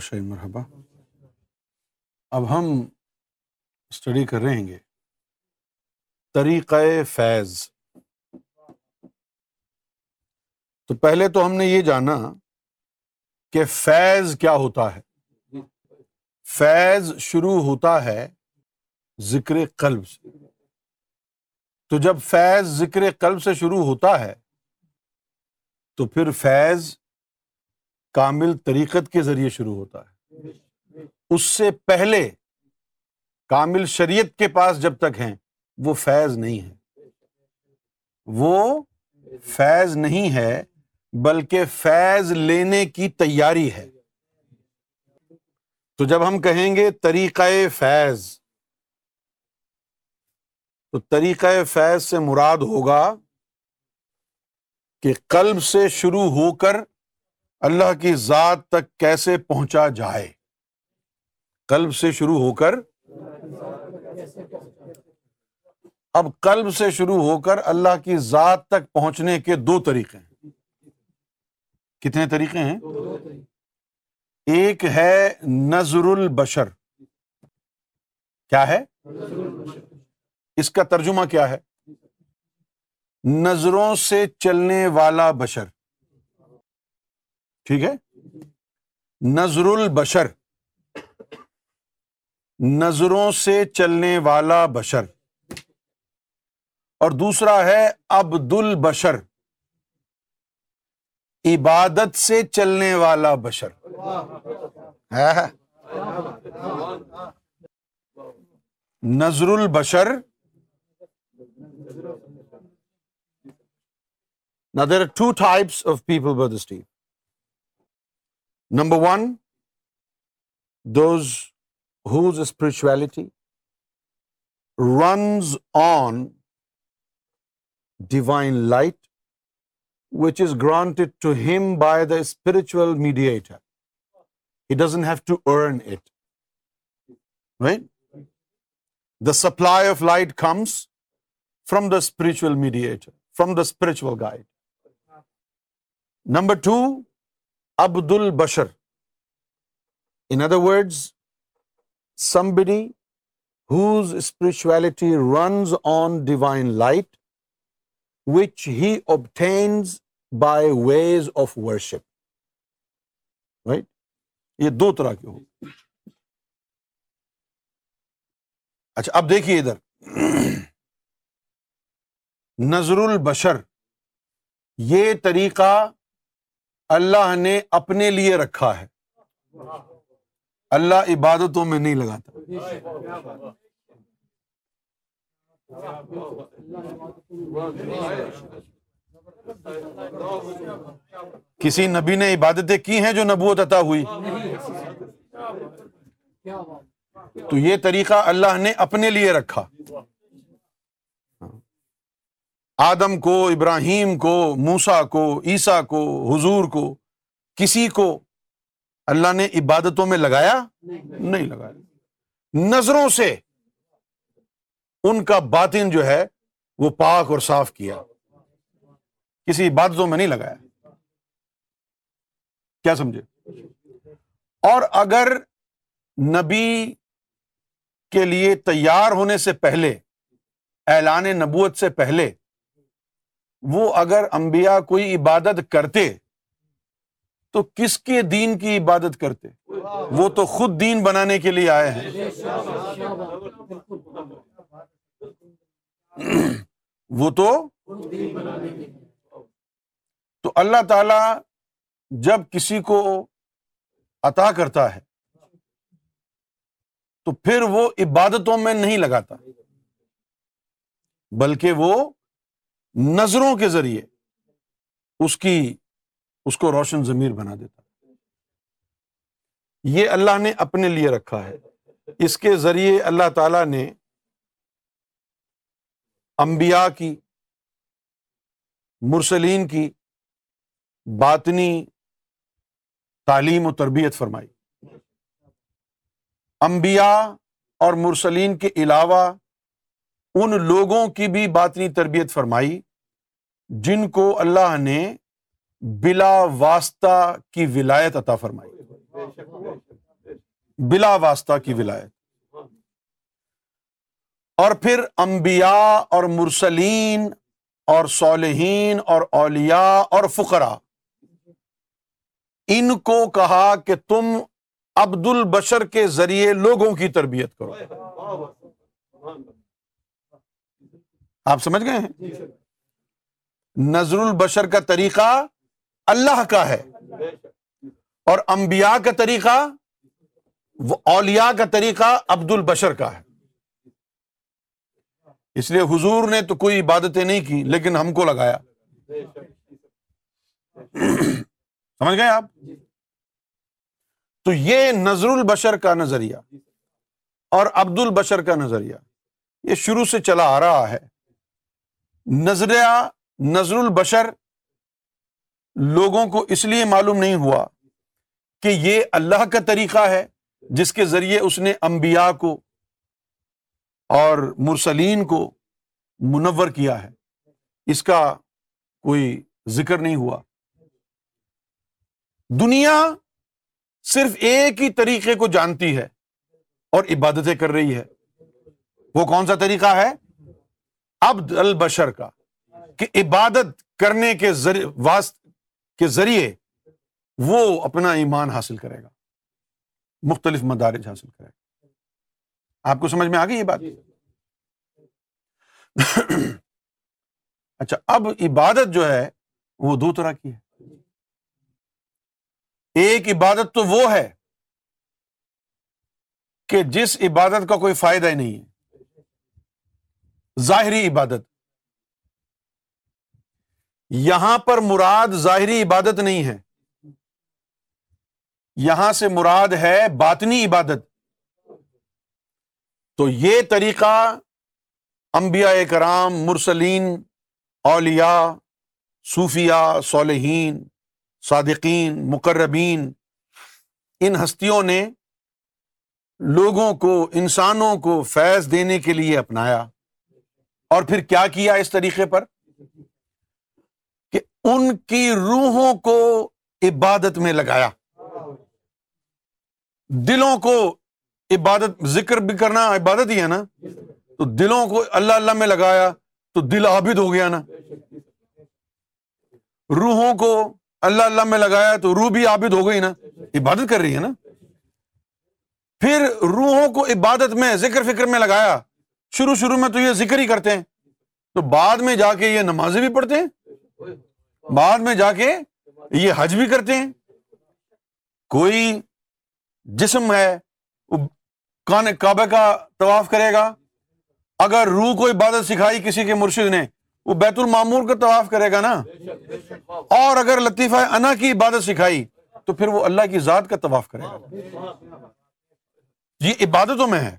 شاہ مرحبا اب ہم اسٹڈی کر رہے ہیں گے طریقۂ فیض تو پہلے تو ہم نے یہ جانا کہ فیض کیا ہوتا ہے فیض شروع ہوتا ہے ذکر قلب سے تو جب فیض ذکر قلب سے شروع ہوتا ہے تو پھر فیض کامل طریقت کے ذریعے شروع ہوتا ہے اس سے پہلے کامل شریعت کے پاس جب تک ہیں وہ فیض نہیں ہے وہ فیض نہیں ہے بلکہ فیض لینے کی تیاری ہے تو جب ہم کہیں گے طریقہ فیض تو طریقہ فیض سے مراد ہوگا کہ قلب سے شروع ہو کر اللہ کی ذات تک کیسے پہنچا جائے کلب سے شروع ہو کر اب کلب سے شروع ہو کر اللہ کی ذات تک پہنچنے کے دو طریقے ہیں کتنے طریقے ہیں ایک ہے نظر البشر کیا ہے اس کا ترجمہ کیا ہے نظروں سے چلنے والا بشر ٹھیک ہے نظر البشر نظروں سے چلنے والا بشر اور دوسرا ہے عبد البشر عبادت سے چلنے والا بشر نظر البشر نا there are two types of people for the Number one, those whose spirituality runs on divine light, which is granted to him by the spiritual mediator. He doesn't have to earn it. Right? The supply of light comes from the spiritual mediator, from the spiritual guide. Number two, عبد البشر in other words buddy whose spirituality runs on divine light which he obtains by ways of worship right یہ دو طرح کے ہو اچھا اب دیکھیے ادھر نظر البشر یہ طریقہ اللہ نے اپنے لیے رکھا ہے اللہ عبادتوں میں نہیں لگاتا کسی نبی نے عبادتیں کی ہیں جو نبوت عطا ہوئی تو یہ طریقہ اللہ نے اپنے لیے رکھا آدم کو ابراہیم کو موسا کو عیسیٰ کو حضور کو کسی کو اللہ نے عبادتوں میں لگایا نہیں لگایا نظروں سے ان کا باطن جو ہے وہ پاک اور صاف کیا کسی عبادتوں میں نہیں لگایا کیا سمجھے اور اگر نبی کے لیے تیار ہونے سے پہلے اعلان نبوت سے پہلے وہ اگر انبیاء کوئی عبادت کرتے تو کس کے دین کی عبادت کرتے وہ تو خود دین بنانے کے لیے آئے ہیں وہ تو تو اللہ تعالی جب کسی کو عطا کرتا ہے تو پھر وہ عبادتوں میں نہیں لگاتا بلکہ وہ نظروں کے ذریعے اس کی اس کو روشن ضمیر بنا دیتا یہ اللہ نے اپنے لیے رکھا ہے اس کے ذریعے اللہ تعالیٰ نے امبیا کی مرسلین کی باطنی تعلیم و تربیت فرمائی امبیا اور مرسلین کے علاوہ ان لوگوں کی بھی باطنی تربیت فرمائی جن کو اللہ نے بلا واسطہ کی ولایت عطا فرمائی بلا واسطہ کی ولایت اور پھر انبیاء اور مرسلین اور صالحین اور اولیاء اور فقرا ان کو کہا کہ تم عبد البشر کے ذریعے لوگوں کی تربیت کرو آپ سمجھ گئے ہیں نظر البشر کا طریقہ اللہ کا ہے اور انبیاء کا طریقہ اولیاء کا طریقہ عبد البشر کا ہے اس لیے حضور نے تو کوئی عبادتیں نہیں کی لیکن ہم کو لگایا سمجھ گئے آپ تو یہ نظر البشر کا نظریہ اور عبد البشر کا نظریہ یہ شروع سے چلا آ رہا ہے نظریہ نظر البشر لوگوں کو اس لیے معلوم نہیں ہوا کہ یہ اللہ کا طریقہ ہے جس کے ذریعے اس نے امبیا کو اور مرسلین کو منور کیا ہے اس کا کوئی ذکر نہیں ہوا دنیا صرف ایک ہی طریقے کو جانتی ہے اور عبادتیں کر رہی ہے وہ کون سا طریقہ ہے ابد البشر کا کہ عبادت کرنے کے ذریعے واسط کے ذریعے وہ اپنا ایمان حاصل کرے گا مختلف مدارج حاصل کرے گا آپ کو سمجھ میں آ گئی یہ بات جی۔ اچھا اب عبادت جو ہے وہ دو طرح کی ہے ایک عبادت تو وہ ہے کہ جس عبادت کا کوئی فائدہ ہی نہیں ہے ظاہری عبادت یہاں پر مراد ظاہری عبادت نہیں ہے یہاں سے مراد ہے باطنی عبادت تو یہ طریقہ انبیاء کرام مرسلین اولیاء صوفیہ صالحین صادقین مقربین ان ہستیوں نے لوگوں کو انسانوں کو فیض دینے کے لیے اپنایا اور پھر کیا کیا اس طریقے پر ان کی روحوں کو عبادت میں لگایا دلوں کو عبادت ذکر بھی کرنا عبادت ہی ہے نا تو دلوں کو اللہ اللہ میں لگایا تو دل عابد ہو گیا نا روحوں کو اللہ اللہ میں لگایا تو روح بھی عابد ہو گئی نا عبادت کر رہی ہے نا پھر روحوں کو عبادت میں ذکر فکر میں لگایا شروع شروع میں تو یہ ذکر ہی کرتے ہیں تو بعد میں جا کے یہ نمازیں بھی پڑھتے ہیں بعد میں جا کے یہ حج بھی کرتے ہیں کوئی جسم ہے کان کعبے کا طواف کرے گا اگر روح کو عبادت سکھائی کسی کے مرشد نے وہ بیت المامور کا طواف کرے گا نا اور اگر لطیفہ انا کی عبادت سکھائی تو پھر وہ اللہ کی ذات کا طواف کرے گا یہ عبادتوں میں ہے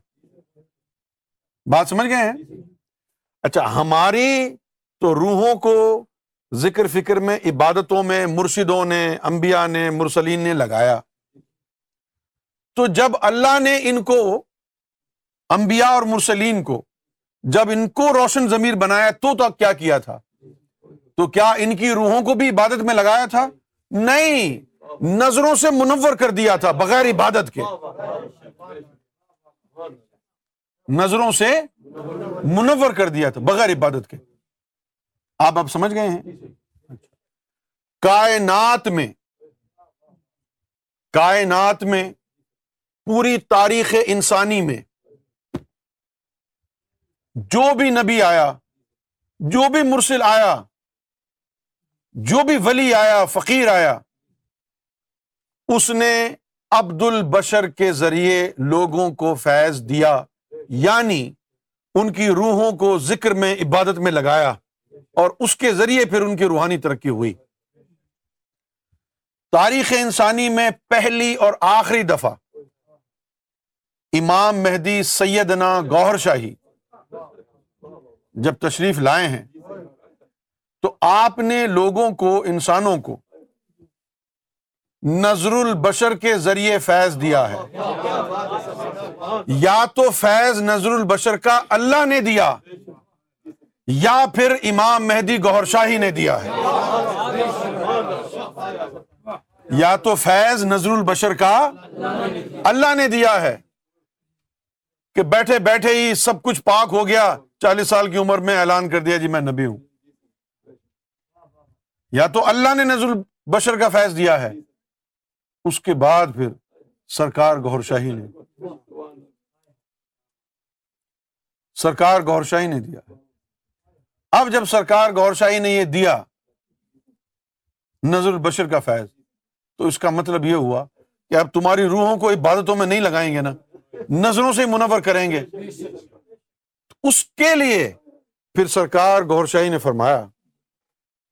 بات سمجھ گئے ہیں اچھا ہماری تو روحوں کو ذکر فکر میں عبادتوں میں مرشدوں نے امبیا نے مرسلین نے لگایا تو جب اللہ نے ان کو امبیا اور مرسلین کو جب ان کو روشن ضمیر بنایا تو تو کیا کیا تھا تو کیا ان کی روحوں کو بھی عبادت میں لگایا تھا نہیں نظروں سے منور کر دیا تھا بغیر عبادت کے نظروں سے منور کر دیا تھا بغیر عبادت کے آپ اب سمجھ گئے ہیں جی، جی۔ اچھا۔ کائنات میں کائنات میں پوری تاریخ انسانی میں جو بھی نبی آیا جو بھی مرسل آیا جو بھی ولی آیا فقیر آیا اس نے عبد البشر کے ذریعے لوگوں کو فیض دیا یعنی ان کی روحوں کو ذکر میں عبادت میں لگایا اور اس کے ذریعے پھر ان کی روحانی ترقی ہوئی تاریخ انسانی میں پہلی اور آخری دفعہ امام مہدی سیدنا گوہر شاہی جب تشریف لائے ہیں تو آپ نے لوگوں کو انسانوں کو نظر البشر کے ذریعے فیض دیا ہے یا تو فیض نظر البشر کا اللہ نے دیا یا پھر امام مہدی گور شاہی نے دیا ہے یا تو فیض نظر البشر کا اللہ نے دیا ہے کہ بیٹھے بیٹھے ہی سب کچھ پاک ہو گیا چالیس سال کی عمر میں اعلان کر دیا جی میں نبی ہوں یا تو اللہ نے نظر البشر کا فیض دیا ہے اس کے بعد پھر سرکار گور شاہی نے سرکار گور شاہی نے دیا ہے اب جب سرکار گور شاہی نے یہ دیا نظر البشر کا فیض تو اس کا مطلب یہ ہوا کہ اب تمہاری روحوں کو عبادتوں میں نہیں لگائیں گے نا نظروں سے منور کریں گے اس کے لیے پھر سرکار گور شاہی نے فرمایا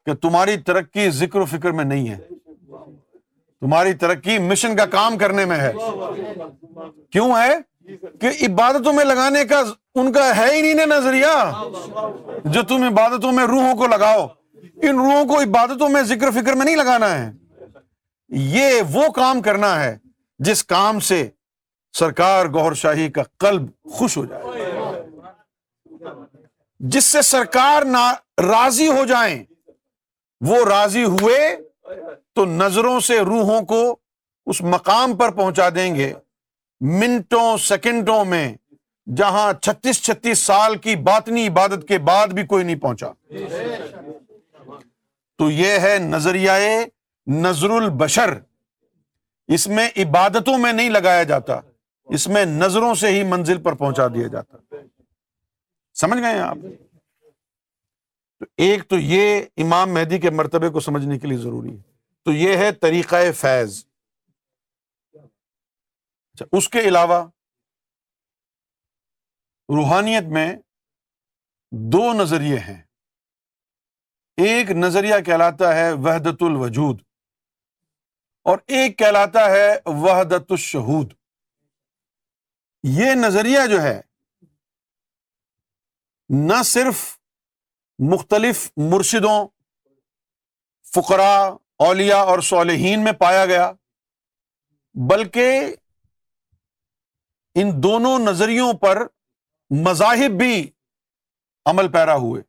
کہ تمہاری ترقی ذکر و فکر میں نہیں ہے تمہاری ترقی مشن کا کام کرنے میں ہے کیوں ہے کہ عبادتوں میں لگانے کا ان کا ہے ہی نہیں نظریہ جو تم عبادتوں میں روحوں کو لگاؤ ان روحوں کو عبادتوں میں ذکر فکر میں نہیں لگانا ہے یہ وہ کام کرنا ہے جس کام سے سرکار گور شاہی کا قلب خوش ہو جائے جس سے سرکار راضی ہو جائیں وہ راضی ہوئے تو نظروں سے روحوں کو اس مقام پر پہنچا دیں گے منٹوں سیکنڈوں میں جہاں چھتیس چھتیس سال کی باطنی عبادت کے بعد بھی کوئی نہیں پہنچا تو یہ ہے نظریہ نظر البشر اس میں عبادتوں میں نہیں لگایا جاتا اس میں نظروں سے ہی منزل پر پہنچا دیا جاتا سمجھ گئے آپ تو ایک تو یہ امام مہدی کے مرتبے کو سمجھنے کے لیے ضروری ہے تو یہ ہے طریقہ فیض اچھا، اس کے علاوہ روحانیت میں دو نظریے ہیں ایک نظریہ کہلاتا ہے وحدت الوجود اور ایک کہلاتا ہے وحدت الشہود یہ نظریہ جو ہے نہ صرف مختلف مرشدوں فقرا اولیا اور صالحین میں پایا گیا بلکہ ان دونوں نظریوں پر مذاہب بھی عمل پیرا ہوئے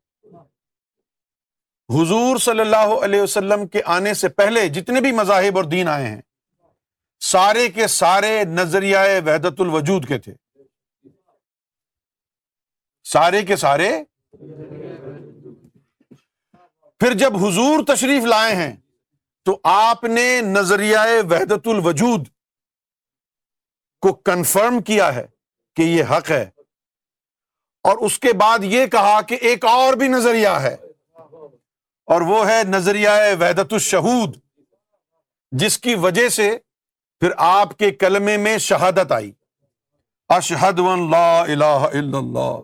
حضور صلی اللہ علیہ وسلم کے آنے سے پہلے جتنے بھی مذاہب اور دین آئے ہیں سارے کے سارے نظریائے وحدت الوجود کے تھے سارے کے سارے پھر جب حضور تشریف لائے ہیں تو آپ نے نظریہ وحدت الوجود کو کنفرم کیا ہے کہ یہ حق ہے اور اس کے بعد یہ کہا کہ ایک اور بھی نظریہ ہے اور وہ ہے نظریہ ویدت الشہود جس کی وجہ سے پھر آپ کے کلمے میں شہادت آئی اشہد ون لا الہ الا اللہ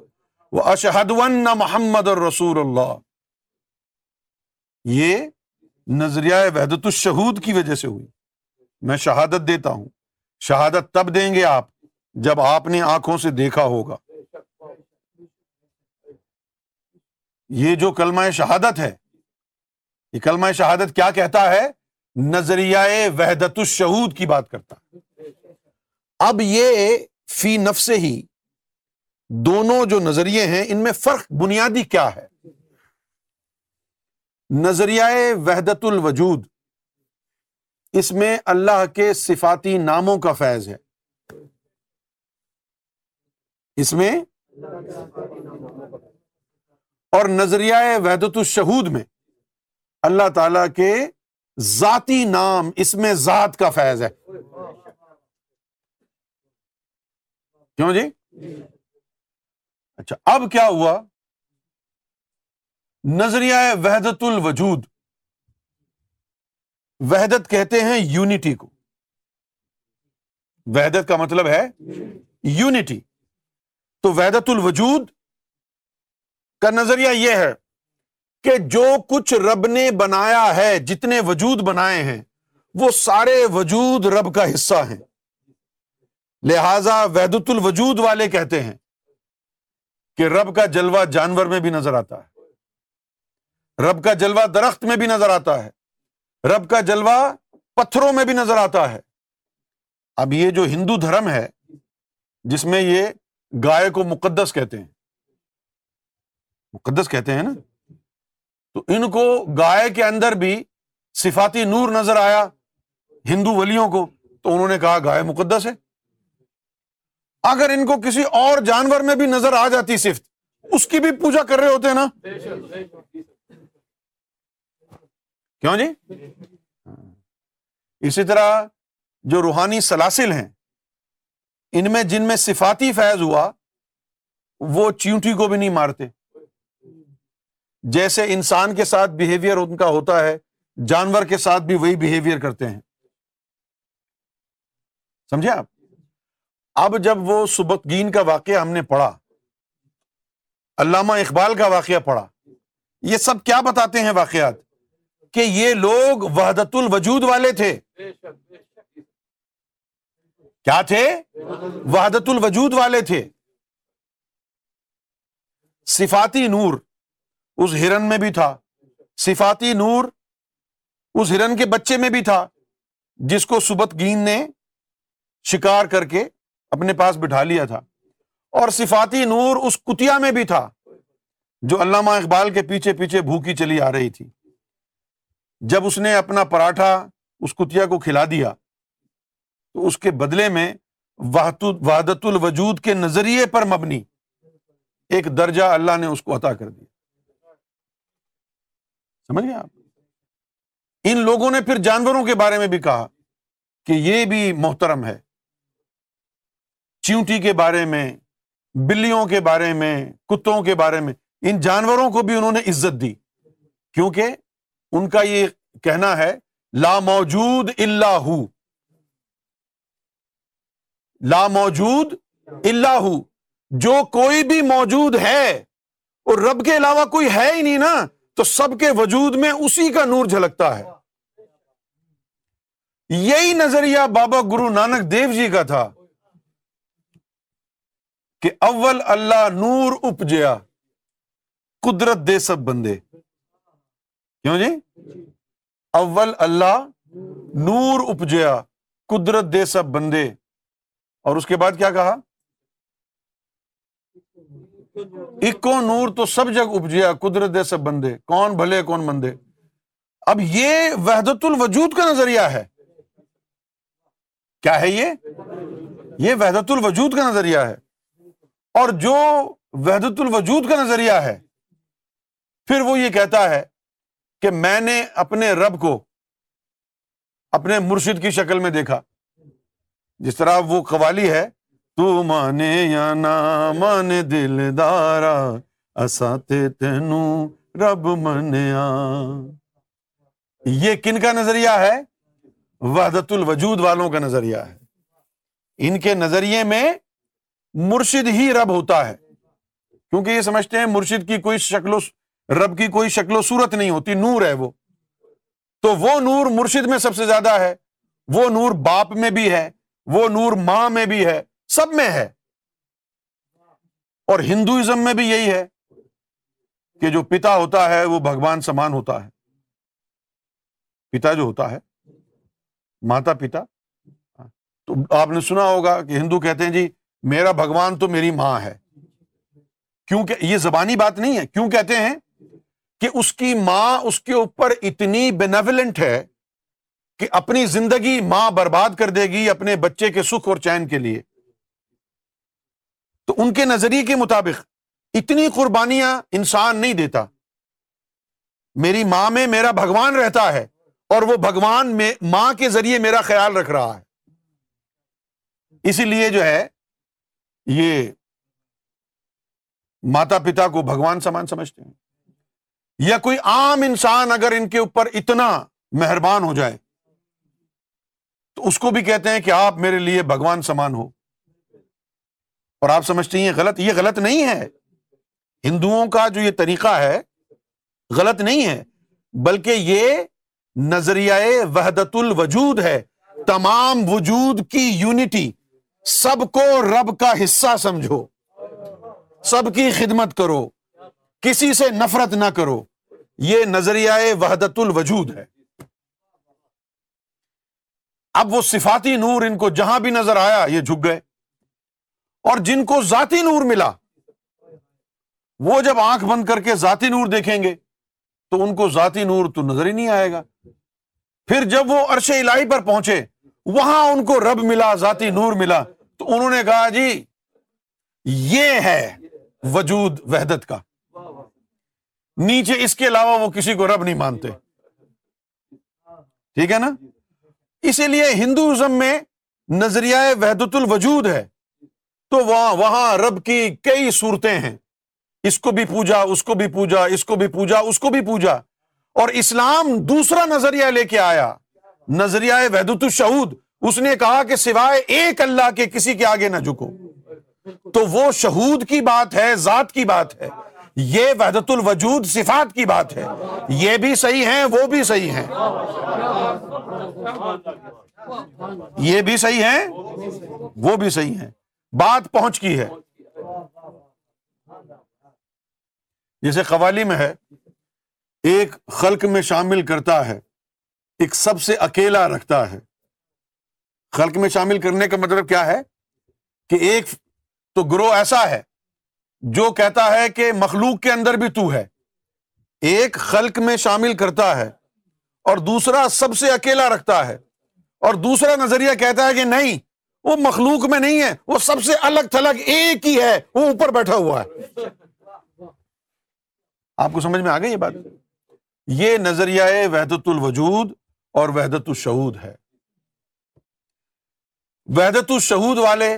وہ اشہد ون محمد رسول اللہ یہ نظریہ وحدت الشہود کی وجہ سے ہوئی میں شہادت دیتا ہوں شہادت تب دیں گے آپ جب آپ نے آنکھوں سے دیکھا ہوگا یہ جو کلمہ شہادت ہے یہ کلمہ شہادت کیا کہتا ہے نظریہ وحدت الشہود کی بات کرتا اب یہ فی نفس ہی دونوں جو نظریے ہیں ان میں فرق بنیادی کیا ہے نظریہ وحدت الوجود اس میں اللہ کے صفاتی ناموں کا فیض ہے اس میں اور نظریہ وحدۃ الشہود میں اللہ تعالی کے ذاتی نام اس میں ذات کا فیض ہے کیوں جی اچھا اب کیا ہوا نظریہ وحدت الوجود وحدت کہتے ہیں یونٹی کو وحدت کا مطلب ہے یونٹی تو وحدت الوجود کا نظریہ یہ ہے کہ جو کچھ رب نے بنایا ہے جتنے وجود بنائے ہیں وہ سارے وجود رب کا حصہ ہیں لہذا ویدت الوجود والے کہتے ہیں کہ رب کا جلوہ جانور میں بھی نظر آتا ہے رب کا جلوہ درخت میں بھی نظر آتا ہے رب کا جلوہ پتھروں میں بھی نظر آتا ہے اب یہ جو ہندو دھرم ہے جس میں یہ گائے کو مقدس کہتے ہیں مقدس کہتے ہیں نا تو ان کو گائے کے اندر بھی صفاتی نور نظر آیا ہندو ولیوں کو تو انہوں نے کہا گائے مقدس ہے اگر ان کو کسی اور جانور میں بھی نظر آ جاتی صفت اس کی بھی پوجا کر رہے ہوتے ہیں نا کیوں جی اسی طرح جو روحانی سلاسل ہیں ان میں جن میں صفاتی فیض ہوا وہ چیونٹی کو بھی نہیں مارتے جیسے انسان کے ساتھ بہیویئر ان کا ہوتا ہے جانور کے ساتھ بھی وہی بہیویئر کرتے ہیں سمجھے آپ اب جب وہ سبق گین کا واقعہ ہم نے پڑھا علامہ اقبال کا واقعہ پڑھا یہ سب کیا بتاتے ہیں واقعات کہ یہ لوگ وحدت الوجود والے تھے کیا تھے وحدت الوجود والے تھے صفاتی نور اس ہرن میں بھی تھا صفاتی نور اس ہرن کے بچے میں بھی تھا جس کو سبت گین نے شکار کر کے اپنے پاس بٹھا لیا تھا اور صفاتی نور اس کتیا میں بھی تھا جو علامہ اقبال کے پیچھے پیچھے بھوکی چلی آ رہی تھی جب اس نے اپنا پراٹھا اس کتیا کو کھلا دیا تو اس کے بدلے میں وحدت الوجود کے نظریے پر مبنی ایک درجہ اللہ نے اس کو عطا کر دیا سمجھ آپ ان لوگوں نے پھر جانوروں کے بارے میں بھی کہا کہ یہ بھی محترم ہے چیونٹی کے بارے میں بلیوں کے بارے میں کتوں کے بارے میں ان جانوروں کو بھی انہوں نے عزت دی کیونکہ ان کا یہ کہنا ہے لا موجود اللہ ہو لا موجود اللہ ہو جو کوئی بھی موجود ہے اور رب کے علاوہ کوئی ہے ہی نہیں نا تو سب کے وجود میں اسی کا نور جھلکتا ہے یہی نظریہ بابا گرو نانک دیو جی کا تھا کہ اول اللہ نور اپجیا قدرت دے سب بندے کیوں جی اول اللہ نور اپجیا قدرت دے سب بندے اور اس کے بعد کیا کہا اکو نور تو سب جگ اپجیا قدرت دے سب بندے کون بھلے کون مندے اب یہ وحدت الوجود کا نظریہ ہے کیا ہے یہ یہ وحدت الوجود کا نظریہ ہے اور جو وحدت الوجود کا نظریہ ہے پھر وہ یہ کہتا ہے کہ میں نے اپنے رب کو اپنے مرشد کی شکل میں دیکھا جس طرح وہ قوالی ہے تو مانے یا نہ مانے دل دارا تینو رب من یہ کن کا نظریہ ہے وحدت الوجود والوں کا نظریہ ہے ان کے نظریے میں مرشد ہی رب ہوتا ہے کیونکہ یہ سمجھتے ہیں مرشد کی کوئی شکل و رب کی کوئی شکل و صورت نہیں ہوتی نور ہے وہ تو وہ نور مرشد میں سب سے زیادہ ہے وہ نور باپ میں بھی ہے وہ نور ماں میں بھی ہے سب میں ہے اور ہندوئزم میں بھی یہی ہے کہ جو پتا ہوتا ہے وہ بھگوان سمان ہوتا ہے پتا جو ہوتا ہے ماتا پتا تو آپ نے سنا ہوگا کہ ہندو کہتے ہیں جی میرا بھگوان تو میری ماں ہے کیوں کہ یہ زبانی بات نہیں ہے کیوں کہتے ہیں کہ اس کی ماں اس کے اوپر اتنی بینولنٹ ہے کہ اپنی زندگی ماں برباد کر دے گی اپنے بچے کے سکھ اور چین کے لیے تو ان کے نظریے کے مطابق اتنی قربانیاں انسان نہیں دیتا میری ماں میں میرا بھگوان رہتا ہے اور وہ بھگوان میں ماں کے ذریعے میرا خیال رکھ رہا ہے اسی لیے جو ہے یہ ماتا پتا کو بھگوان سامان سمجھتے ہیں یا کوئی عام انسان اگر ان کے اوپر اتنا مہربان ہو جائے تو اس کو بھی کہتے ہیں کہ آپ میرے لیے بھگوان سمان ہو اور آپ سمجھتے ہیں غلط یہ غلط نہیں ہے ہندوؤں کا جو یہ طریقہ ہے غلط نہیں ہے بلکہ یہ نظریہ وحدت الوجود ہے تمام وجود کی یونٹی سب کو رب کا حصہ سمجھو سب کی خدمت کرو کسی سے نفرت نہ کرو یہ نظریہ وحدت الوجود ہے اب وہ صفاتی نور ان کو جہاں بھی نظر آیا یہ جھک گئے اور جن کو ذاتی نور ملا وہ جب آنکھ بند کر کے ذاتی نور دیکھیں گے تو ان کو ذاتی نور تو نظر ہی نہیں آئے گا پھر جب وہ عرش الہی پر پہنچے وہاں ان کو رب ملا ذاتی نور ملا تو انہوں نے کہا جی یہ ہے وجود وحدت کا نیچے اس کے علاوہ وہ کسی کو رب نہیں مانتے ٹھیک ہے نا اسی لیے ہندوازم میں نظریہ وحدت الوجود ہے تو وہاں وہاں رب کی کئی صورتیں ہیں اس کو بھی پوجا اس کو بھی پوجا اس اس کو کو بھی بھی پوجا پوجا اور اسلام دوسرا نظریہ لے کے آیا نظریہ وحدت الشہود اس نے کہا کہ سوائے ایک اللہ کے کسی کے آگے نہ جھکو تو وہ شہود کی بات ہے ذات کی بات ہے یہ وحدت الوجود صفات کی بات ہے یہ بھی صحیح ہیں وہ بھی صحیح ہیں یہ بھی صحیح ہیں وہ بھی صحیح ہیں بات پہنچ کی ہے جیسے قوالی میں ہے ایک خلق میں شامل کرتا ہے ایک سب سے اکیلا رکھتا ہے خلق میں شامل کرنے کا مطلب کیا ہے کہ ایک تو گروہ ایسا ہے جو کہتا ہے کہ مخلوق کے اندر بھی تو ہے ایک خلق میں شامل کرتا ہے اور دوسرا سب سے اکیلا رکھتا ہے اور دوسرا نظریہ کہتا ہے کہ نہیں وہ مخلوق میں نہیں ہے وہ سب سے الگ تھلگ ایک ہی ہے وہ اوپر بیٹھا ہوا ہے آپ کو سمجھ میں آ گئی یہ بات یہ نظریہ وحدت الوجود اور وحدت الشہود ہے وحدت الشہود والے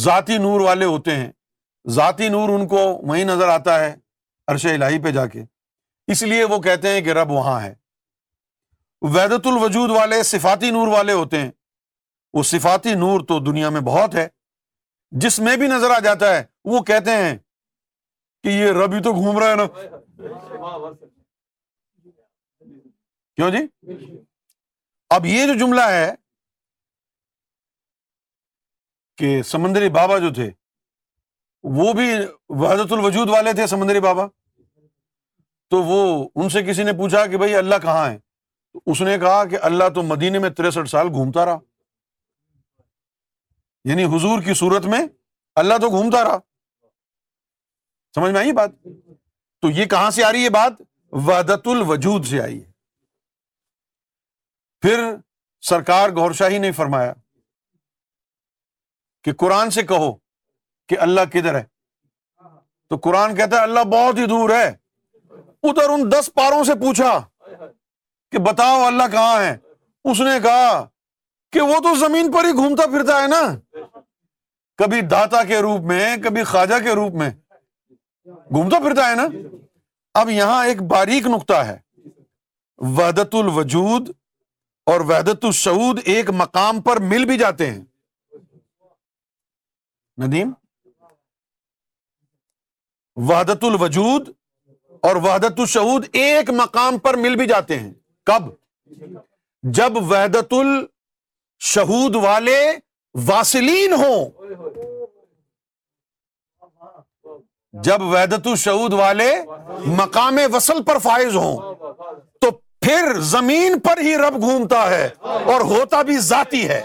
ذاتی نور والے ہوتے ہیں ذاتی نور ان کو وہیں نظر آتا ہے عرش الہی پہ جا کے اس لیے وہ کہتے ہیں کہ رب وہاں ہے ویدت الوجود والے صفاتی نور والے ہوتے ہیں وہ صفاتی نور تو دنیا میں بہت ہے جس میں بھی نظر آ جاتا ہے وہ کہتے ہیں کہ یہ رب ہی تو گھوم رہا ہے نا کیوں جی اب یہ جو جملہ ہے کہ سمندری بابا جو تھے وہ بھی وحدت الوجود والے تھے سمندری بابا تو وہ ان سے کسی نے پوچھا کہ بھائی اللہ کہاں ہے اس نے کہا کہ اللہ تو مدینے میں تریسٹھ سال گھومتا رہا یعنی حضور کی صورت میں اللہ تو گھومتا رہا سمجھ میں آئی بات تو یہ کہاں سے آ رہی ہے بات وحدت الوجود سے آئی ہے پھر سرکار گور شاہی نے فرمایا کہ قرآن سے کہو کہ اللہ کدھر ہے تو قرآن کہتا ہے اللہ بہت ہی دور ہے ادھر ان دس پاروں سے پوچھا کہ بتاؤ اللہ کہاں ہے اس نے کہا کہ وہ تو زمین پر ہی گھومتا پھرتا ہے نا کبھی داتا کے روپ میں کبھی خواجہ کے روپ میں گھومتا پھرتا ہے نا اب یہاں ایک باریک نقطہ ہے وحدت الوجود اور وحدت الشعود ایک مقام پر مل بھی جاتے ہیں ندیم وحدت الوجود اور وحدت الشعود ایک مقام پر مل بھی جاتے ہیں کب جب وحدت الشہود والے واسلین ہوں جب وحدت الشعود والے مقام وصل پر فائز ہوں تو پھر زمین پر ہی رب گھومتا ہے اور ہوتا بھی ذاتی ہے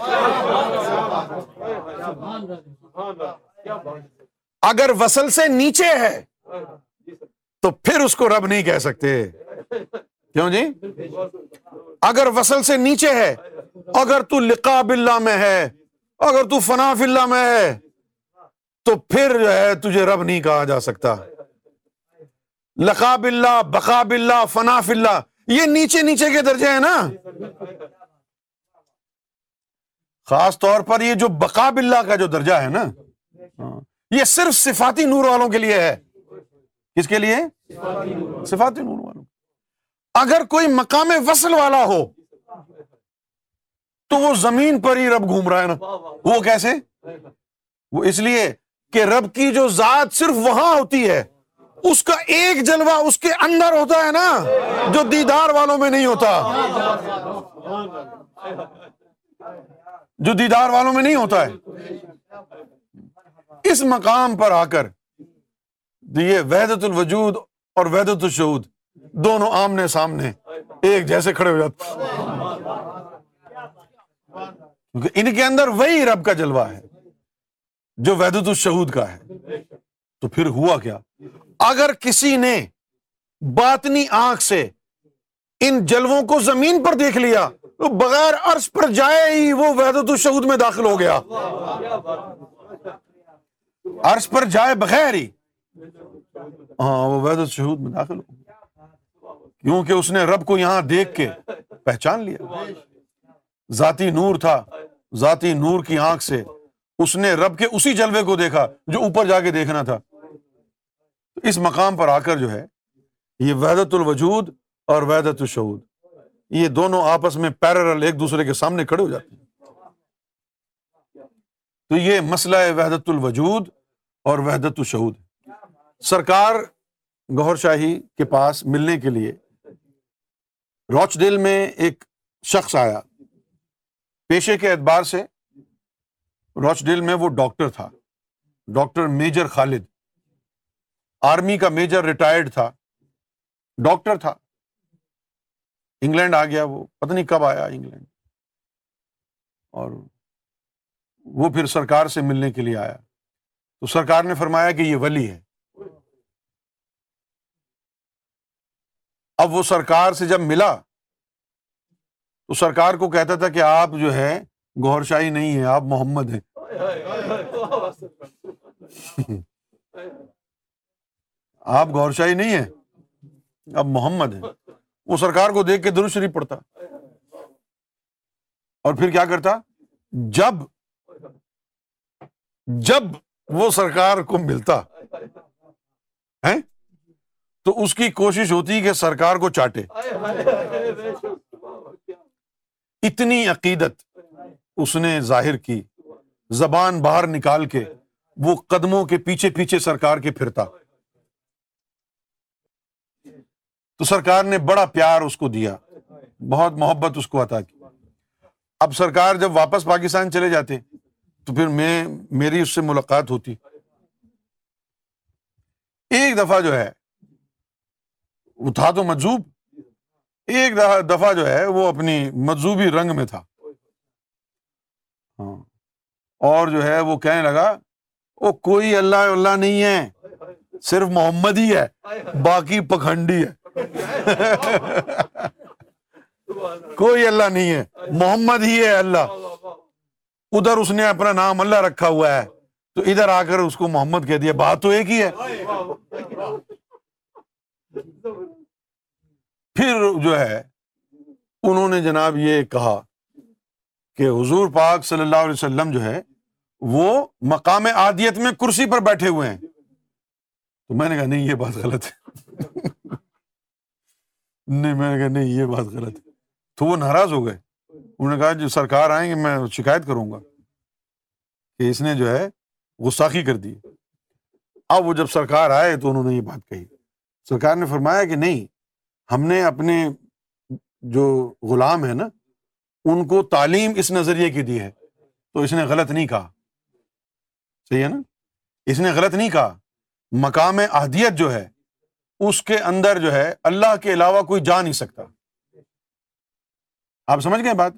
اگر وصل سے نیچے ہے تو پھر اس کو رب نہیں کہہ سکتے کیوں جی اگر وصل سے نیچے ہے اگر تو اللہ میں ہے اگر تو فنا اللہ میں ہے تو پھر جو ہے تجھے رب نہیں کہا جا سکتا لقاب اللہ بقاب اللہ فنا اللہ یہ نیچے نیچے کے درجے ہیں نا خاص طور پر یہ جو بقاب اللہ کا جو درجہ ہے نا ہاں، یہ صرف صفاتی نور والوں کے لیے ہے کس کے لیے صفاتی نور والوں اگر کوئی مقام وصل والا ہو تو وہ زمین پر ہی رب گھوم رہا ہے نا وہ کیسے وہ اس لیے کہ رب کی جو ذات صرف وہاں ہوتی ہے اس کا ایک جلوہ اس کے اندر ہوتا ہے نا جو دیدار والوں میں نہیں ہوتا جو دیدار والوں میں نہیں ہوتا ہے اس مقام پر آ کر یہ وحدت الوجود اور وحدت الشعود دونوں آمنے سامنے ایک جیسے کھڑے ہو جاتے ان کے اندر وہی رب کا جلوہ ہے جو وحدت الشہود کا ہے تو پھر ہوا کیا اگر کسی نے باطنی آنکھ سے ان جلووں کو زمین پر دیکھ لیا بغیر ارس پر جائے ہی وہ وحدت الشعود میں داخل ہو گیا ارس پر جائے بغیر ہی ہاں وہ وحدت الشہود میں داخل ہو گیا کیونکہ اس نے رب کو یہاں دیکھ کے پہچان لیا ذاتی نور تھا ذاتی نور کی آنکھ سے اس نے رب کے اسی جلوے کو دیکھا جو اوپر جا کے دیکھنا تھا اس مقام پر آ کر جو ہے یہ ویدت الوجود اور ویدت الشعود یہ دونوں آپس میں پیرل ایک دوسرے کے سامنے کھڑے ہو جاتے ہیں تو یہ مسئلہ ہے وحدت الوجود اور وحدت الشعود سرکار گہر شاہی کے پاس ملنے کے لیے روچ ڈیل میں ایک شخص آیا پیشے کے اعتبار سے روچ ڈیل میں وہ ڈاکٹر تھا ڈاکٹر میجر خالد آرمی کا میجر ریٹائرڈ تھا ڈاکٹر تھا انگلینڈ آ گیا وہ پتہ نہیں کب آیا انگلینڈ اور وہ پھر سرکار سے ملنے کے لیے آیا تو سرکار نے فرمایا کہ یہ ولی ہے اب وہ سرکار سے جب ملا تو سرکار کو کہتا تھا کہ آپ جو ہے گور شاہی نہیں ہے آپ محمد ہیں آپ گور شاہی نہیں ہے آپ محمد ہیں وہ سرکار کو دیکھ کے درست شریف پڑتا اور پھر کیا کرتا جب جب وہ سرکار کو ملتا ہے تو اس کی کوشش ہوتی کہ سرکار کو چاٹے اتنی عقیدت اس نے ظاہر کی زبان باہر نکال کے وہ قدموں کے پیچھے پیچھے سرکار کے پھرتا تو سرکار نے بڑا پیار اس کو دیا بہت محبت اس کو عطا کی اب سرکار جب واپس پاکستان چلے جاتے تو پھر میں میری اس سے ملاقات ہوتی ایک دفعہ جو ہے وہ تھا تو مجزوب ایک دفعہ جو ہے وہ اپنی مجزوبی رنگ میں تھا ہاں اور جو ہے وہ کہنے لگا وہ کوئی اللہ اللہ نہیں ہے صرف محمد ہی ہے باقی پکھنڈی ہے کوئی اللہ نہیں ہے محمد ہی ہے اللہ ادھر اس نے اپنا نام اللہ رکھا ہوا ہے تو ادھر آ کر اس کو محمد کہہ دیا بات تو ایک ہی ہے پھر جو ہے انہوں نے جناب یہ کہا کہ حضور پاک صلی اللہ علیہ وسلم جو ہے وہ مقام عادیت میں کرسی پر بیٹھے ہوئے ہیں تو میں نے کہا نہیں یہ بات غلط ہے نہیں میں نے کہا نہیں یہ بات غلط ہے تو وہ ناراض ہو گئے انہوں نے کہا جو سرکار آئیں گے میں شکایت کروں گا کہ اس نے جو ہے غساخی کر دی اب وہ جب سرکار آئے تو انہوں نے یہ بات کہی سرکار نے فرمایا کہ نہیں ہم نے اپنے جو غلام ہے نا ان کو تعلیم اس نظریے کی دی ہے تو اس نے غلط نہیں کہا صحیح ہے نا اس نے غلط نہیں کہا مقام اہدیت جو ہے اس کے اندر جو ہے اللہ کے علاوہ کوئی جا نہیں سکتا آپ سمجھ گئے بات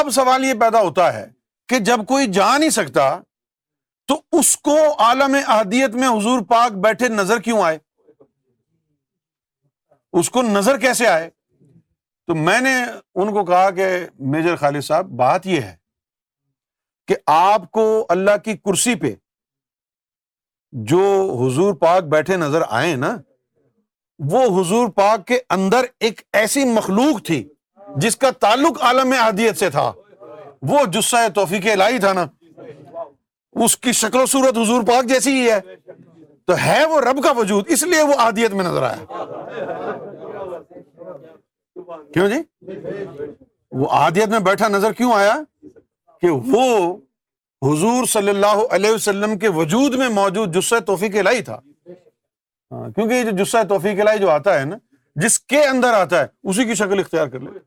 اب سوال یہ پیدا ہوتا ہے کہ جب کوئی جا نہیں سکتا تو اس کو عالم احدیت میں حضور پاک بیٹھے نظر کیوں آئے اس کو نظر کیسے آئے تو میں نے ان کو کہا کہ میجر خالد صاحب بات یہ ہے کہ آپ کو اللہ کی کرسی پہ جو حضور پاک بیٹھے نظر آئے نا وہ حضور پاک کے اندر ایک ایسی مخلوق تھی جس کا تعلق عالم عادیت سے تھا وہ جسا توفیق لائی تھا نا اس کی شکل و صورت حضور پاک جیسی ہی ہے تو ہے وہ رب کا وجود اس لیے وہ آدیت میں نظر آیا کیوں جی وہ آدیت میں بیٹھا نظر کیوں آیا کہ وہ حضور صلی اللہ علیہ وسلم کے وجود میں موجود جسہ توفیق الہی تھا ہاں، کیونکہ یہ جو جسہ توفیق الہی جو آتا ہے نا جس کے اندر آتا ہے اسی کی شکل اختیار کر لے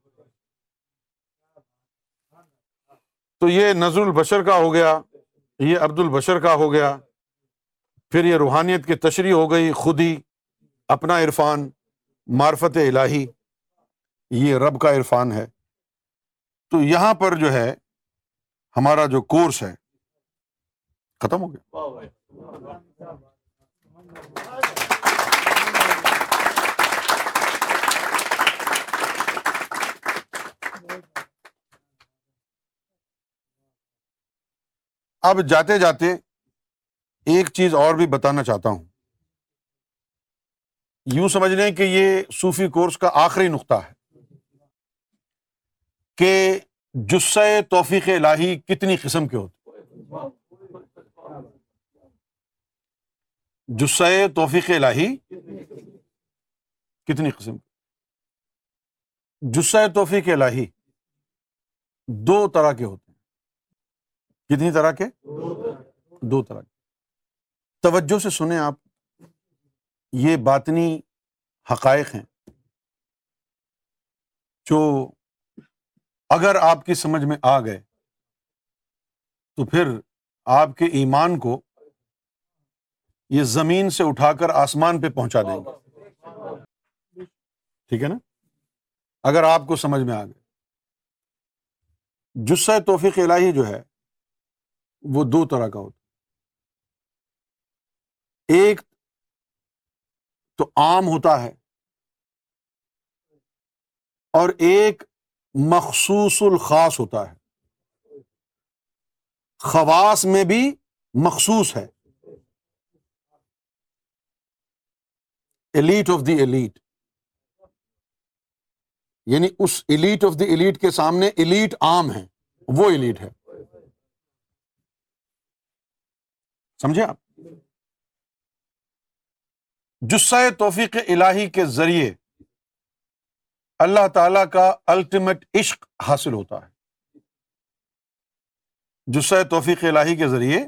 تو یہ نظر البشر کا ہو گیا یہ عبد البشر کا ہو گیا پھر یہ روحانیت کی تشریح ہو گئی خودی اپنا عرفان معرفت الہی یہ رب کا عرفان ہے تو یہاں پر جو ہے ہمارا جو کورس ہے ختم ہو گیا اب جاتے جاتے ایک چیز اور بھی بتانا چاہتا ہوں یوں سمجھ لیں کہ یہ صوفی کورس کا آخری نقطہ ہے کہ جسے توفیق الہی کتنی قسم کے ہوتے جسے توفیق الہی کتنی قسم جسے توفیق الہی دو طرح کے ہوتے ہیں کتنی طرح کے دو طرح کے توجہ سے سنیں آپ یہ باطنی حقائق ہیں جو اگر آپ کی سمجھ میں آ گئے تو پھر آپ کے ایمان کو یہ زمین سے اٹھا کر آسمان پہ پہنچا دیں گے ٹھیک ہے نا اگر آپ کو سمجھ میں آ گئے جسہ توفیق الہی جو ہے وہ دو طرح کا ہوتا ایک تو عام ہوتا ہے اور ایک مخصوص الخاص ہوتا ہے خواص میں بھی مخصوص ہے ایلیٹ آف دی ایلیٹ یعنی اس ایلیٹ آف دی ایلیٹ کے سامنے ایلیٹ عام ہے وہ ایلیٹ ہے سمجھے آپ جسائے توفیق الہی کے ذریعے اللہ تعالی کا الٹیمیٹ عشق حاصل ہوتا ہے جسہ توفیق الہی کے ذریعے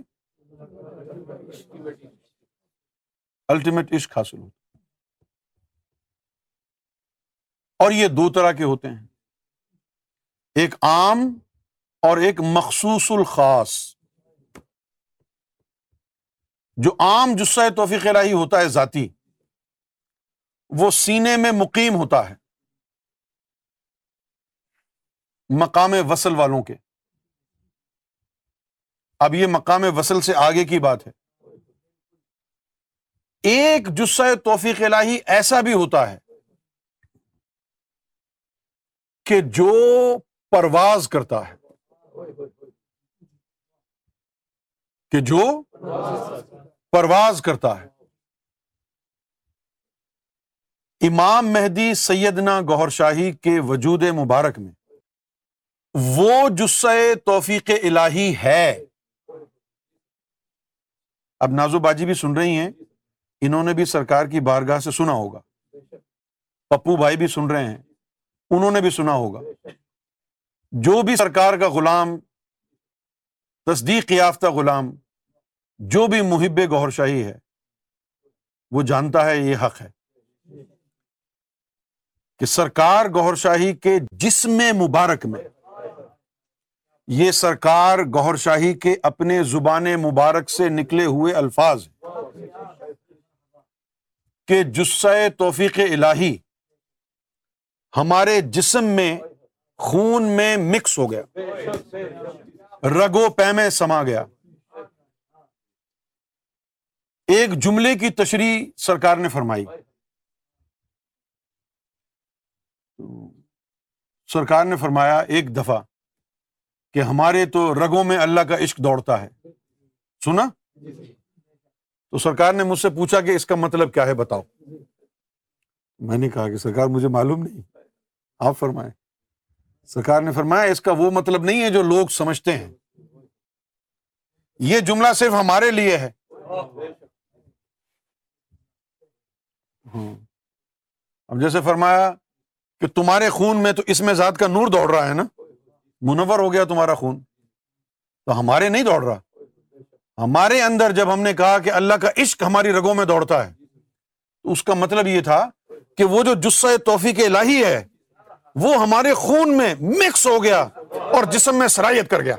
الٹیمیٹ عشق حاصل ہوتا ہے اور یہ دو طرح کے ہوتے ہیں ایک عام اور ایک مخصوص الخاص جو عام جسہ توفیق الہی ہوتا ہے ذاتی وہ سینے میں مقیم ہوتا ہے مقام وصل والوں کے اب یہ مقام وصل سے آگے کی بات ہے ایک جسہ توفیق الہی ایسا بھی ہوتا ہے کہ جو پرواز کرتا ہے کہ جو پرواز کرتا ہے امام مہدی سیدنا گہر شاہی کے وجود مبارک میں وہ جسے توفیق الہی ہے اب نازو باجی بھی سن رہی ہیں انہوں نے بھی سرکار کی بارگاہ سے سنا ہوگا پپو بھائی بھی سن رہے ہیں انہوں نے بھی سنا ہوگا جو بھی سرکار کا غلام تصدیق یافتہ غلام جو بھی محب شاہی ہے وہ جانتا ہے یہ حق ہے کہ سرکار گور شاہی کے جسم مبارک میں یہ سرکار شاہی کے اپنے زبان مبارک سے نکلے ہوئے الفاظ کہ جسے توفیق الہی ہمارے جسم میں خون میں مکس ہو گیا رگو پیمے سما گیا ایک جملے کی تشریح سرکار نے فرمائی سرکار نے فرمایا ایک دفعہ کہ ہمارے تو رگوں میں اللہ کا عشق دوڑتا ہے سنا تو سرکار نے مجھ سے پوچھا کہ اس کا مطلب کیا ہے بتاؤ میں نے کہا کہ سرکار مجھے معلوم نہیں آپ فرمائے سرکار نے فرمایا اس کا وہ مطلب نہیں ہے جو لوگ سمجھتے ہیں یہ جملہ صرف ہمارے لیے ہے اب جیسے فرمایا کہ تمہارے خون میں تو اس میں ذات کا نور دوڑ رہا ہے نا منور ہو گیا تمہارا خون تو ہمارے نہیں دوڑ رہا ہمارے اندر جب ہم نے کہا کہ اللہ کا عشق ہماری رگوں میں دوڑتا ہے تو اس کا مطلب یہ تھا کہ وہ جو جسے توفیق الہی ہے وہ ہمارے خون میں مکس ہو گیا اور جسم میں سرائیت کر گیا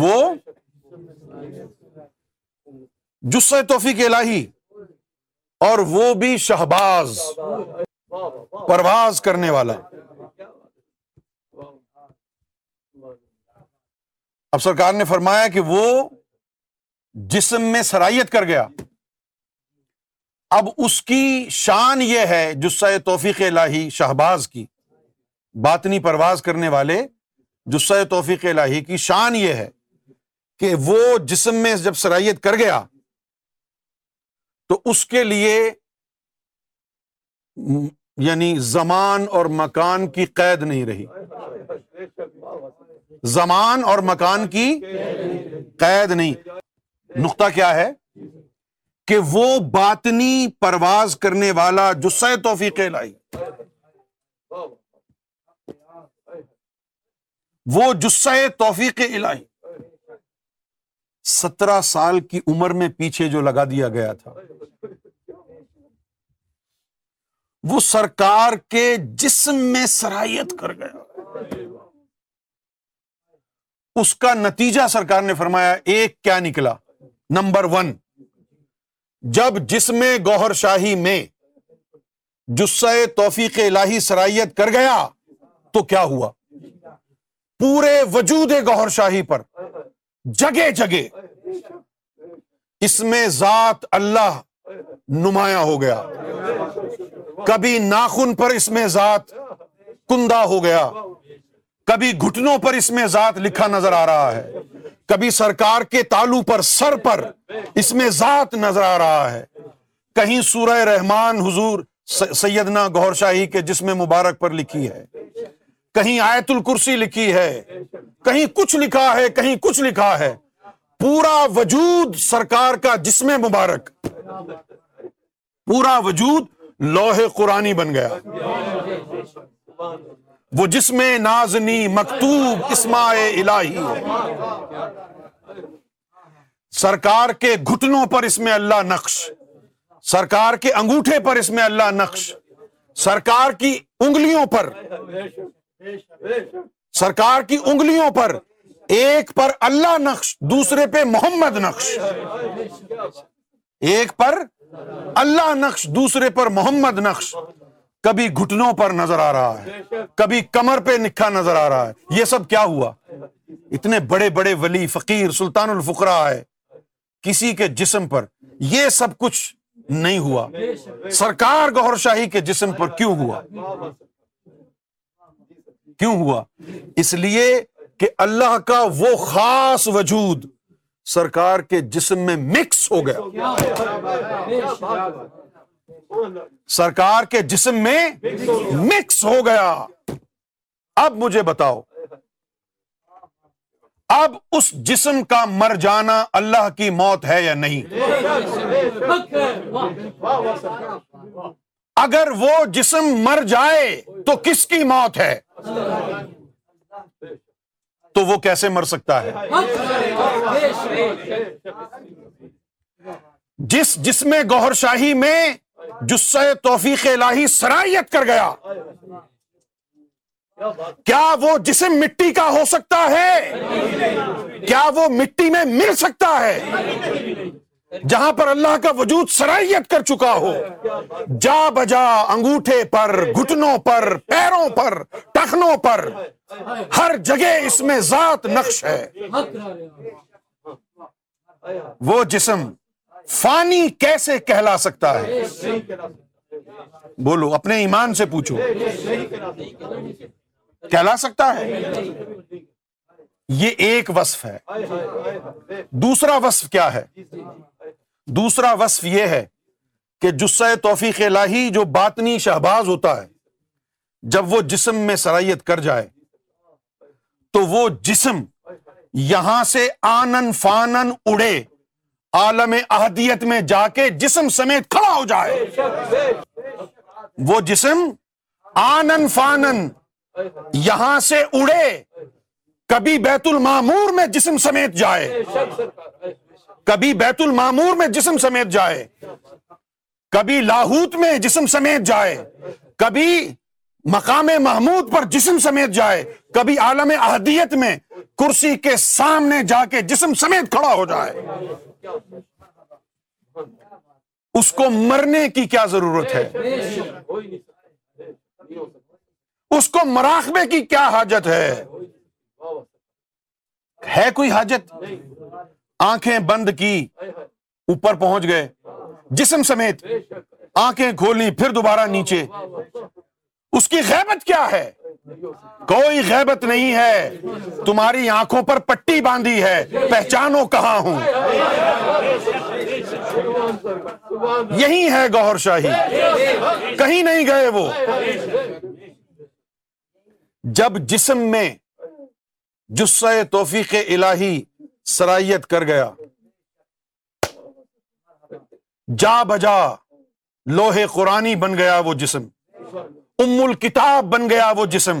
وہ جسے توفیق الہی اور وہ بھی شہباز پرواز کرنے والا اب سرکار نے فرمایا کہ وہ جسم میں سرائیت کر گیا اب اس کی شان یہ ہے جسہ توفیق الہی شہباز کی باطنی پرواز کرنے والے جسہ توفیق الہی کی شان یہ ہے کہ وہ جسم میں جب سرائیت کر گیا تو اس کے لیے یعنی زمان اور مکان کی قید نہیں رہی زمان اور مکان کی قید نہیں نقطہ کیا ہے کہ وہ باطنی پرواز کرنے والا جسے توفیق لائی وہ جسے توفیق الہی سترہ سال کی عمر میں پیچھے جو لگا دیا گیا تھا وہ سرکار کے جسم میں سرائیت کر گیا اس کا نتیجہ سرکار نے فرمایا ایک کیا نکلا نمبر ون جب جسم گوہر شاہی میں جسے توفیق الہی سرائیت کر گیا تو کیا ہوا پورے وجود گوہر شاہی پر جگہ جگہ اس میں ذات اللہ نمایاں ہو گیا کبھی ناخن پر اس میں ذات کندہ ہو گیا کبھی گھٹنوں پر اس میں ذات لکھا نظر آ رہا ہے کبھی سرکار کے تالو پر سر پر اس میں ذات نظر آ رہا ہے کہیں سورہ رحمان حضور سیدنا گور شاہی کے جسم مبارک پر لکھی ہے کہیں آیت الکرسی لکھی ہے کہیں کچھ لکھا ہے کہیں کچھ لکھا ہے پورا وجود سرکار کا جسم مبارک پورا وجود لوہے قرآنی بن گیا وہ جس میں نازنی مکتوب اسماء الہی ہے سرکار کے گھٹنوں پر اس میں اللہ نقش سرکار کے انگوٹھے پر اس میں اللہ نقش سرکار کی انگلیوں پر سرکار کی انگلیوں پر ایک پر اللہ نقش دوسرے پہ محمد نقش ایک پر اللہ نقش دوسرے پر محمد نقش کبھی گھٹنوں پر نظر آ رہا ہے کبھی کمر پہ نکھا نظر آ رہا ہے یہ سب کیا ہوا اتنے بڑے بڑے ولی فقیر سلطان الفقرا ہے کسی کے جسم پر یہ سب کچھ نہیں ہوا سرکار گور شاہی کے جسم پر کیوں ہوا کیوں ہوا اس لیے کہ اللہ کا وہ خاص وجود سرکار کے جسم میں مکس ہو گیا سرکار کے جسم میں مکس ہو گیا اب مجھے بتاؤ اب اس جسم کا مر جانا اللہ کی موت ہے یا نہیں اگر وہ جسم مر جائے تو کس کی موت ہے تو وہ کیسے مر سکتا ہے جس جسم گوہر شاہی میں جسے توفیق الہی سرائیت کر گیا کیا وہ جسم مٹی کا ہو سکتا ہے کیا وہ مٹی میں مل سکتا ہے جہاں پر اللہ کا وجود سرائیت کر چکا ہو جا بجا انگوٹھے پر گھٹنوں پر پیروں پر ٹخنوں پر ہر جگہ اس میں ذات نقش ہے وہ جسم فانی کیسے کہلا سکتا ہے بولو اپنے ایمان سے پوچھو کہلا سکتا ہے یہ ایک وصف ہے دوسرا وصف کیا ہے دوسرا وصف یہ ہے کہ جسے توفیق لاہی جو باطنی شہباز ہوتا ہے جب وہ جسم میں سرائیت کر جائے تو وہ جسم یہاں سے آنن فانن اڑے عالم احدیت میں جا کے جسم سمیت کھڑا ہو جائے وہ جسم آنن فانن یہاں سے اڑے کبھی بیت المامور میں جسم سمیت جائے کبھی بیت المامور میں جسم سمیت جائے کبھی لاہوت میں جسم سمیت جائے کبھی مقام محمود پر جسم سمیت جائے کبھی عالم احدیت میں کرسی کے سامنے جا کے جسم سمیت کھڑا ہو جائے اس کو مرنے کی کیا ضرورت ہے اس کو مراقبے کی کیا حاجت ہے ہے کوئی حاجت آنکھیں بند کی اوپر پہنچ گئے جسم سمیت آنکھیں کھولی پھر دوبارہ نیچے اس کی غیبت کیا ہے کوئی غیبت نہیں ہے تمہاری آنکھوں پر پٹی باندھی ہے پہچانو کہاں ہوں یہی ہے گوھر شاہی کہیں نہیں گئے وہ جب جسم میں جسے توفیق الہی سرائیت کر گیا جا بجا لوہے قرآنی بن گیا وہ جسم ام الکتاب بن گیا وہ جسم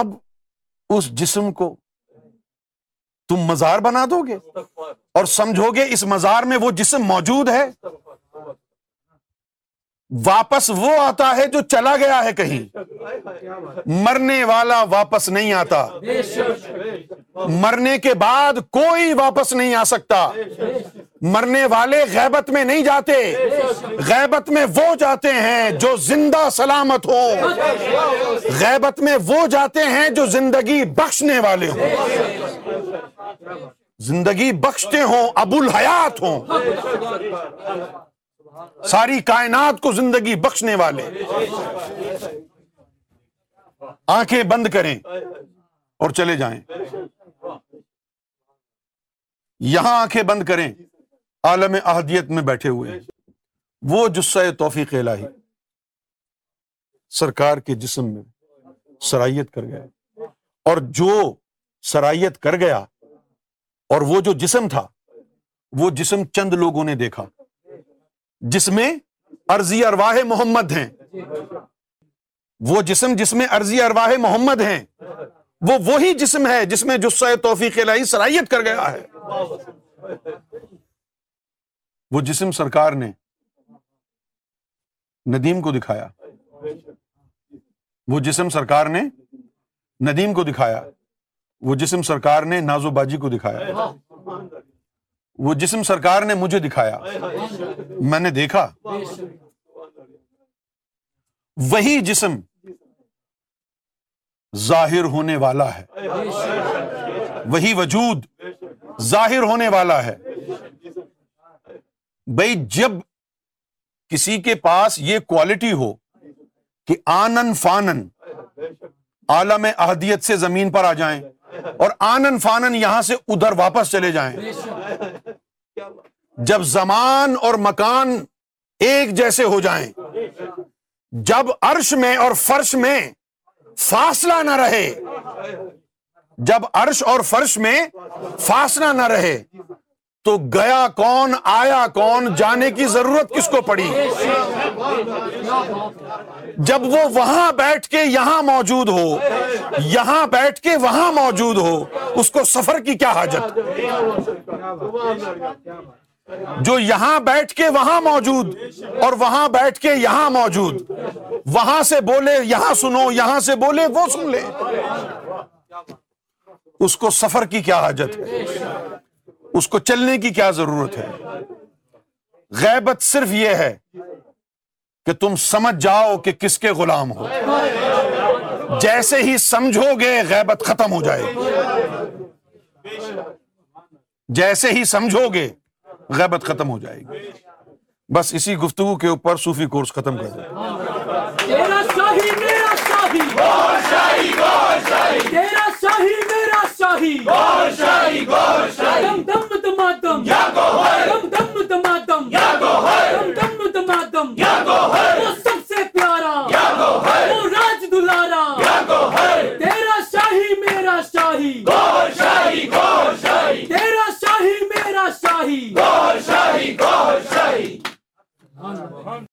اب اس جسم کو تم مزار بنا دو گے اور سمجھو گے اس مزار میں وہ جسم موجود ہے واپس وہ آتا ہے جو چلا گیا ہے کہیں مرنے والا واپس نہیں آتا مرنے کے بعد کوئی واپس نہیں آ سکتا مرنے والے غیبت میں نہیں جاتے غیبت میں وہ جاتے ہیں جو زندہ سلامت ہو غیبت میں وہ جاتے ہیں جو زندگی بخشنے والے ہوں زندگی بخشتے ہوں ابو الحیات ہوں ساری کائنات کو زندگی بخشنے والے آنکھیں بند کریں اور چلے جائیں یہاں آنکھیں بند کریں عالم احدیت میں بیٹھے ہوئے وہ جسہ توفیق الہی سرکار کے جسم میں سرائیت کر گیا اور جو سرائیت کر گیا اور وہ جو جسم تھا وہ جسم چند لوگوں نے دیکھا جس میں ارضی ارواہ محمد ہیں وہ جسم جس میں ارضی ارواہ محمد ہیں وہ وہی جسم ہے جس میں جسہ توفیق الہی سرائیت کر گیا ہے وہ جسم سرکار نے ندیم کو دکھایا وہ جسم سرکار نے ندیم کو دکھایا وہ جسم سرکار نے نازو باجی کو دکھایا وہ جسم سرکار نے مجھے دکھایا میں نے دیکھا وہی جسم ظاہر ہونے والا ہے وہی وجود ظاہر ہونے والا ہے بھائی جب کسی کے پاس یہ کوالٹی ہو کہ آنن فانن عالم احدیت سے زمین پر آ جائیں اور آنن فانن یہاں سے ادھر واپس چلے جائیں جب زمان اور مکان ایک جیسے ہو جائیں جب عرش میں اور فرش میں فاصلہ نہ رہے جب عرش اور فرش میں فاصلہ نہ رہے تو گیا کون آیا کون جانے کی ضرورت کس کو پڑی جب وہ وہاں بیٹھ کے یہاں موجود ہو یہاں بیٹھ کے وہاں موجود ہو اس کو سفر کی کیا حاجت جو یہاں بیٹھ کے وہاں موجود اور وہاں بیٹھ کے یہاں موجود وہاں سے بولے یہاں سنو یہاں سے بولے وہ سن لے اس کو سفر کی کیا حاجت ہے اس کو چلنے کی کیا ضرورت ہے غیبت صرف یہ ہے کہ تم سمجھ جاؤ کہ کس کے غلام ہو جیسے ہی سمجھو گے غیبت ختم ہو جائے گی جیسے ہی سمجھو گے غیبت ختم ہو جائے گی بس اسی گفتگو کے اوپر صوفی کورس ختم کر شاہی دم تماتم سب سے پیارا تیرا شاہی میرا شاہی تیرا شاہی میرا شاہی